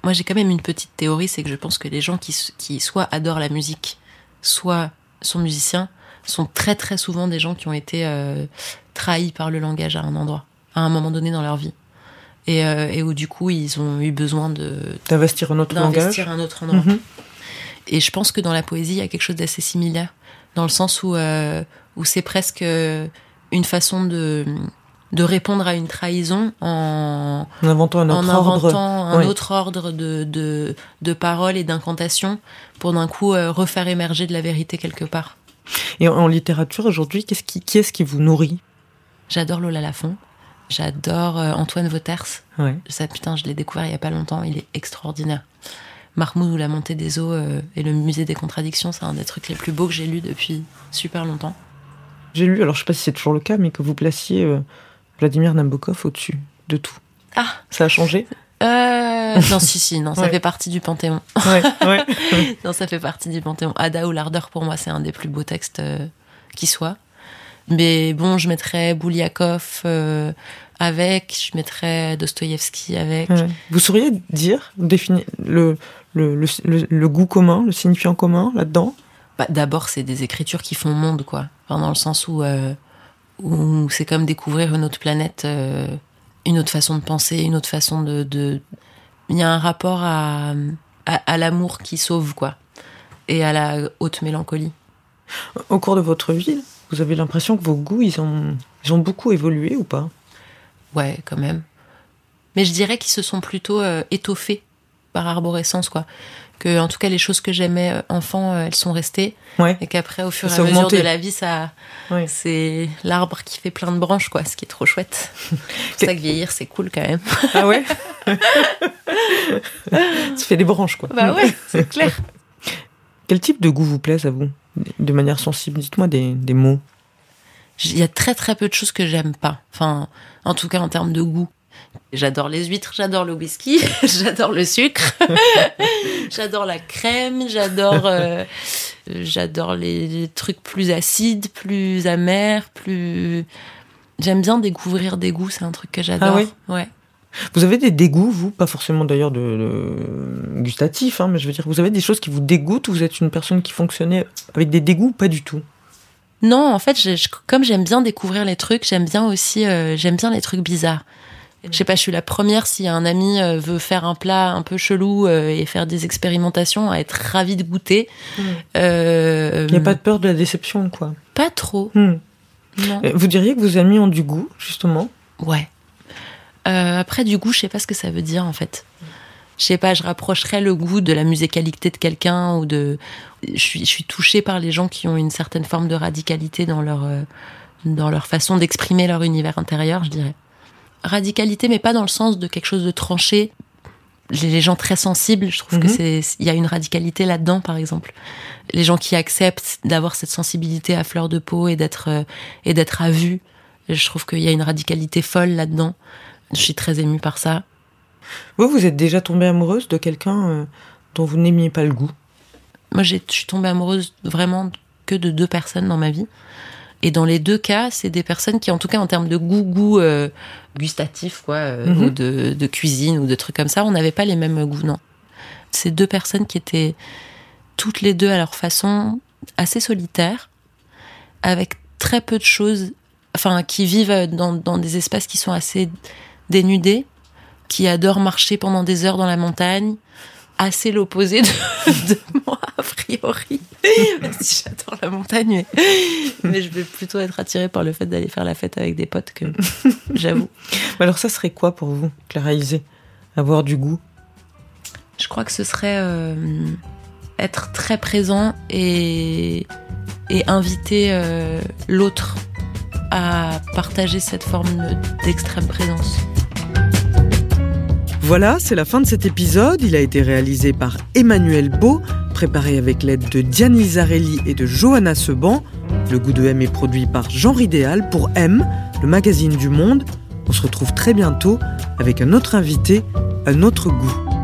Moi, j'ai quand même une petite théorie, c'est que je pense que les gens qui, qui soit adorent la musique, soit sont musiciens, sont très très souvent des gens qui ont été euh, trahis par le langage à un endroit, à un moment donné dans leur vie. Et, euh, et où du coup, ils ont eu besoin de D'investir un autre langage d'investir un autre endroit. Mhm. Et je pense que dans la poésie, il y a quelque chose d'assez similaire, dans le sens où, euh, où c'est presque euh, une façon de, de répondre à une trahison en, En inventant un en autre ordre. inventant un Ouais. autre ordre de, de, de paroles et d'incantations pour d'un coup euh, refaire émerger de la vérité quelque part. Et en, en littérature, aujourd'hui, qu'est-ce qui, qui est-ce qui vous nourrit? J'adore Lola Lafont, j'adore euh, Antoine Vauters, ouais. ça putain je l'ai découvert il y a pas longtemps, il est extraordinaire. Mahmoud ou la montée des eaux euh, et le musée des contradictions, c'est un des trucs les plus beaux que j'ai lus depuis super longtemps. J'ai lu, alors je sais pas si c'est toujours le cas, mais que vous placiez euh, Vladimir Nabokov au-dessus de tout. Ah Ça a changé? Euh... Non, si, si, non, ça Ouais. fait partie du Panthéon. Ouais, ouais. non, ça fait partie du Panthéon. Ada ou l'ardeur, pour moi, c'est un des plus beaux textes qui soit. Mais bon, je mettrais Bouliakov euh, avec, je mettrais Dostoïevski avec. Ouais. Vous sauriez dire, définir le, le, le, le- le goût commun, le signifiant commun là-dedans? Bah, D'abord, c'est des écritures qui font monde, quoi. Enfin, dans le sens où, euh, où c'est comme découvrir une autre planète, euh, une autre façon de penser, une autre façon de. de... Il y a un rapport à, à, à l'amour qui sauve, quoi. Et à la haute mélancolie. Au cours de votre vie, vous avez l'impression que vos goûts, ils ont, ils ont beaucoup évolué ou pas? Ouais, quand même. Mais je dirais qu'ils se sont plutôt euh, étoffés par arborescence, quoi. Que, en tout cas, les choses que j'aimais euh, enfant, euh, elles sont restées. Ouais. Et qu'après, au fur et à mesure de la vie, ça, Ouais. c'est l'arbre qui fait plein de branches, quoi. Ce qui est trop chouette. C'est pour ça que vieillir, c'est cool quand même. Ah ouais? Ça fait des branches, quoi. Bah ouais, c'est clair. Quel type de goût vous plaise à vous? De manière sensible, dites-moi des, des mots. Il y a très très peu de choses que j'aime pas. Enfin, en tout cas en termes de goût. J'adore les huîtres, j'adore le whisky, j'adore le sucre, j'adore la crème, j'adore euh, j'adore les, les trucs plus acides, plus amers, plus j'aime bien découvrir des goûts, c'est un truc que j'adore. Ah oui? Ouais. Vous avez des dégoûts, vous? Pas forcément d'ailleurs de, de gustatifs, hein, mais je veux dire, vous avez des choses qui vous dégoûtent ou vous êtes une personne qui fonctionnait avec des dégoûts Pas du tout? Non, en fait, je- je- comme j'aime bien découvrir les trucs, j'aime bien aussi, euh, j'aime bien les trucs bizarres. Je sais pas, je suis la première si un ami euh, veut faire un plat un peu chelou euh, et faire des expérimentations, à être ravie de goûter. Euh, Il n'y a pas de peur de la déception, quoi? pas trop. Hmm. Non. Vous diriez que vos amis ont du goût, justement? Ouais. Euh, après, du goût, je sais pas ce que ça veut dire en fait. Je sais pas, je rapprocherais le goût de la musicalité de quelqu'un ou de. Je suis, je suis touchée par les gens qui ont une certaine forme de radicalité dans leur, euh, dans leur façon d'exprimer leur univers intérieur, je dirais. Radicalité, mais pas dans le sens de quelque chose de tranché. Les gens très sensibles, je trouve que Mhm. c'est, il y a une radicalité là-dedans, par exemple. Les gens qui acceptent d'avoir cette sensibilité à fleur de peau et d'être, euh, et d'être à vue. Je trouve qu'il y a une radicalité folle là-dedans. Je suis très émue par ça. Vous, vous êtes déjà tombée amoureuse de quelqu'un euh, dont vous n'aimiez pas le goût? Moi, je suis tombée amoureuse vraiment que de deux personnes dans ma vie. Et dans les deux cas, c'est des personnes qui, en tout cas, en termes de goût, goût euh, gustatif, quoi, euh, Mhm. ou de, de cuisine ou de trucs comme ça, on n'avait pas les mêmes goûts, non. C'est deux personnes qui étaient toutes les deux à leur façon assez solitaires, avec très peu de choses, enfin, qui vivent dans, dans des espaces qui sont assez dénudés, qui adorent marcher pendant des heures dans la montagne, assez l'opposé de, de moi, a priori. Même si j'adore la montagne, mais, mais je vais plutôt être attirée par le fait d'aller faire la fête avec des potes que j'avoue. Alors ça serait quoi pour vous, Clara Isé Avoir du goût? Je crois que ce serait euh, être très présent et, et inviter euh, l'autre à partager cette forme d'extrême présence. Voilà, c'est la fin de cet épisode. Il a été réalisé par Emmanuel Beau, préparé avec l'aide de Diane Lizarelli et de Johanna Seban. Le goût de M est produit par Jean Ridéal pour M, le magazine du monde. On se retrouve très bientôt avec un autre invité, un autre goût.